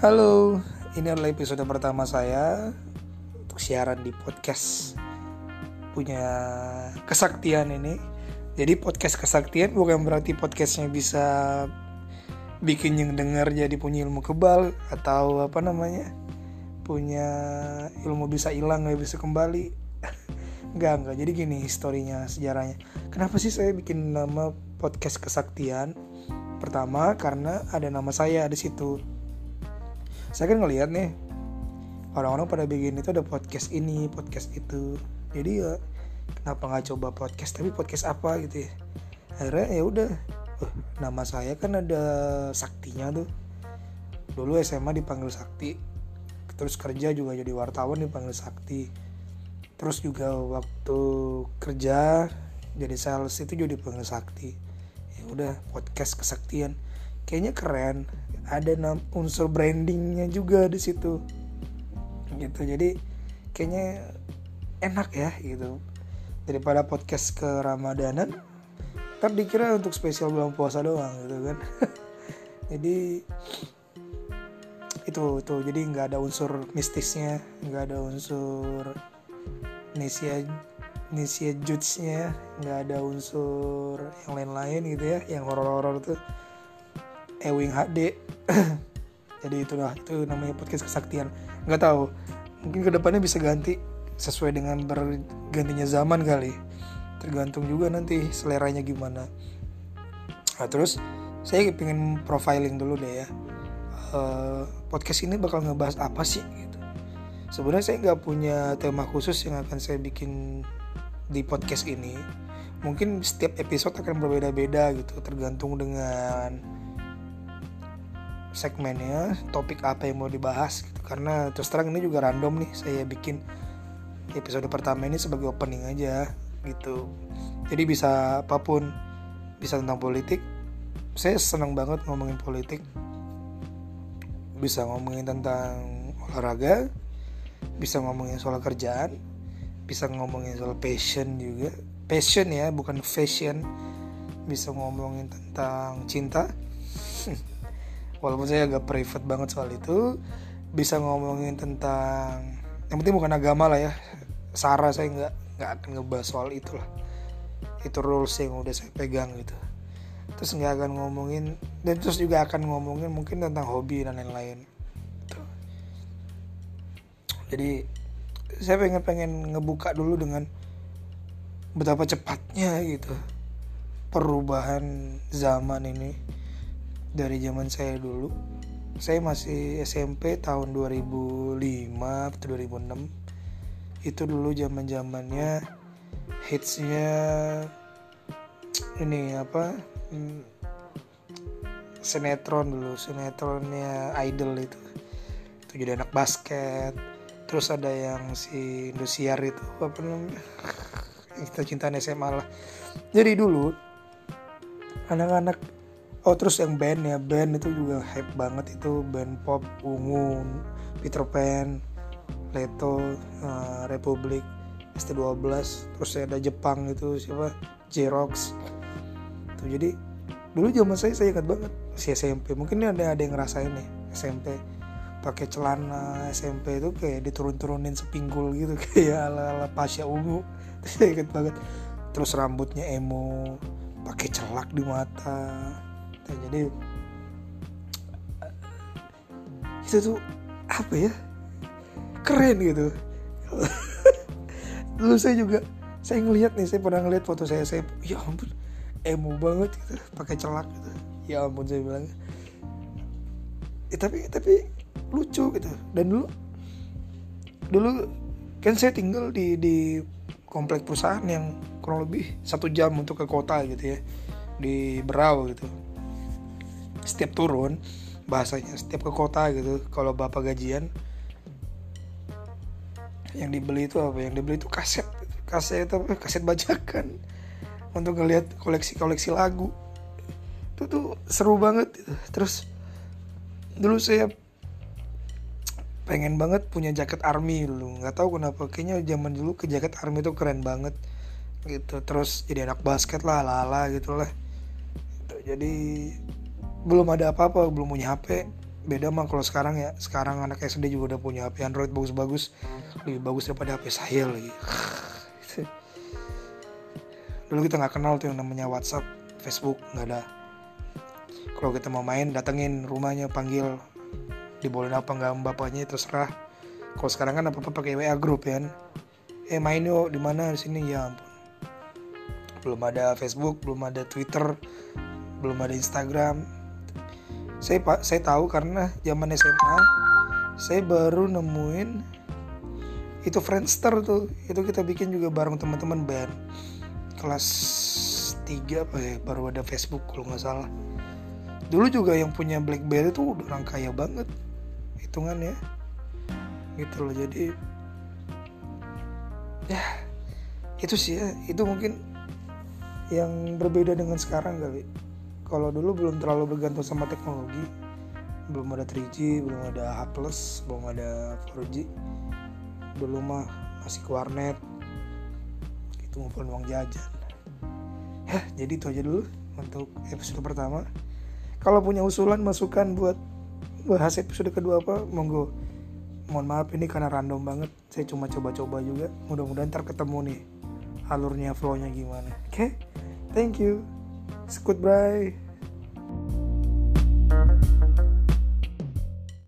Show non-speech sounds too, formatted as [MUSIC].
Halo, ini adalah episode pertama saya untuk siaran di podcast punya kesaktian ini. Jadi podcast kesaktian bukan berarti podcastnya bisa bikin yang dengar jadi punya ilmu kebal atau apa namanya punya ilmu bisa hilang nggak bisa kembali. [LAUGHS] Enggak, enggak. Jadi gini historinya, sejarahnya. Kenapa sih saya bikin nama podcast kesaktian? Pertama karena ada nama saya di situ saya kan ngelihat nih orang-orang pada bikin itu ada podcast ini podcast itu. Jadi ya kenapa nggak coba podcast? Tapi podcast apa gitu ya? Akhirnya ya udah. Uh, nama saya kan ada saktinya tuh. Dulu SMA dipanggil sakti. Terus kerja juga jadi wartawan dipanggil sakti. Terus juga waktu kerja jadi sales itu juga dipanggil sakti. Ya udah podcast kesaktian kayaknya keren. Ada unsur brandingnya juga di situ. Gitu. Jadi kayaknya enak ya gitu. Daripada podcast ke Ramadanan ntar dikira untuk spesial bulan puasa doang gitu kan. [LAUGHS] Jadi itu itu. Jadi nggak ada unsur mistisnya nggak ada unsur Nisia Nisia Jutsnya nggak ada unsur yang lain-lain gitu ya yang horor-horor tuh Ewing HD [COUGHS] jadi itulah itu namanya podcast kesaktian. Nggak tahu mungkin ke depannya bisa ganti sesuai dengan bergantinya zaman kali. Tergantung juga nanti seleranya gimana. Nah terus saya pengen profiling dulu deh ya. Uh, podcast ini bakal ngebahas apa sih gitu. Sebenarnya saya nggak punya tema khusus yang akan saya bikin di podcast ini. Mungkin setiap episode akan berbeda-beda gitu tergantung dengan segmennya topik apa yang mau dibahas gitu. Karena terus terang ini juga random nih saya bikin episode pertama ini sebagai opening aja gitu. Jadi bisa apa pun bisa tentang politik saya senang banget ngomongin politik. Bisa ngomongin tentang olahraga bisa ngomongin soal kerjaan bisa ngomongin soal passion juga. Passion ya bukan fashion. Bisa ngomongin tentang cinta walaupun saya agak private banget soal itu bisa ngomongin tentang yang penting bukan agama lah ya. Sarah saya nggak nggak akan ngebahas soal itu lah itu rules yang udah saya pegang gitu. Terus nggak akan ngomongin dan terus juga akan ngomongin mungkin tentang hobi dan lain-lain. Gitu. jadi saya pengen pengen ngebuka dulu dengan betapa cepatnya gitu perubahan zaman ini dari zaman saya dulu saya masih SMP tahun 2005 atau 2006 itu dulu zaman zamannya hitsnya ini apa hmm, sinetron dulu sinetronnya idol itu. Itu jadi anak basket. Terus ada yang si Indosiar itu apa namanya? Kita cinta SMA lah. Jadi dulu anak-anak oh terus yang band ya? Band itu juga hype banget itu. Band pop ungu Peter Pan Leto uh, Republik ST12 terus ada Jepang itu siapa? Jerox tuh jadi dulu zaman saya saya ingat banget si SMP mungkin ada ada yang ngerasain nih SMP pakai celana SMP itu kayak diturun-turunin sepinggul gitu [LAUGHS] kayak ala-ala Pasha ungu. Saya ingat banget. Terus rambutnya emo pakai celak di mata gitu jadi itu tuh apa ya keren gitu. [LAUGHS] Dulu saya juga saya ngelihat nih saya pernah ngeliat foto saya saya ya ampun emo banget gitu pakai celak gitu. Ya ampun saya bilang. Ya, tapi tapi lucu gitu. Dan dulu dulu kan saya tinggal di di komplek perusahaan yang kurang lebih satu jam untuk ke kota gitu ya di Berau gitu setiap turun bahasanya setiap ke kota gitu kalau bapak gajian yang dibeli itu apa? Yang dibeli itu kaset. Kaset apa? Kaset bajakan. Untuk ngelihat koleksi-koleksi lagu. Itu tuh seru banget gitu. terus dulu saya pengen banget punya jaket army dulu. Nggak tahu kenapa kayaknya zaman dulu ke jaket army itu keren banget gitu. Terus jadi anak basket lah lala gitu lah jadi belum ada apa-apa belum punya HP beda mah kalau sekarang ya. Sekarang anak SD juga udah punya HP Android bagus-bagus. Lebih bagus daripada HP saya lagi. [LAUGHS] Dulu kita nggak kenal tuh yang namanya WhatsApp Facebook nggak ada. Kalau kita mau main datengin rumahnya panggil. Dibolehin apa nggak bapaknya terserah. Kalau sekarang kan apa apa pakai WA grup ya kan? Eh main yuk di mana? Di sini ya ampun. Belum ada Facebook belum ada Twitter belum ada Instagram saya pak saya tahu karena zaman SMA saya baru nemuin itu Friendster tuh. Itu kita bikin juga bareng teman-teman band. Kelas 3 apa ya baru ada Facebook kalau nggak salah. Dulu juga yang punya BlackBerry tuh udah orang kaya banget hitungan ya. Gitu loh jadi ya itu sih ya. Itu mungkin yang berbeda dengan sekarang kali kalau dulu belum terlalu bergantung sama teknologi. Belum ada 3G belum ada H+ belum ada 4G dulu mah masih ke warnet. Itu ngumpulin uang jajan. Ya jadi itu aja dulu untuk episode pertama. Kalau punya usulan masukan buat bahas episode kedua apa monggo. Mohon maaf ini karena random banget. Saya cuma coba-coba juga. Mudah-mudahan ntar ketemu nih alurnya flownya gimana. Oke? Okay? thank you Goodbye.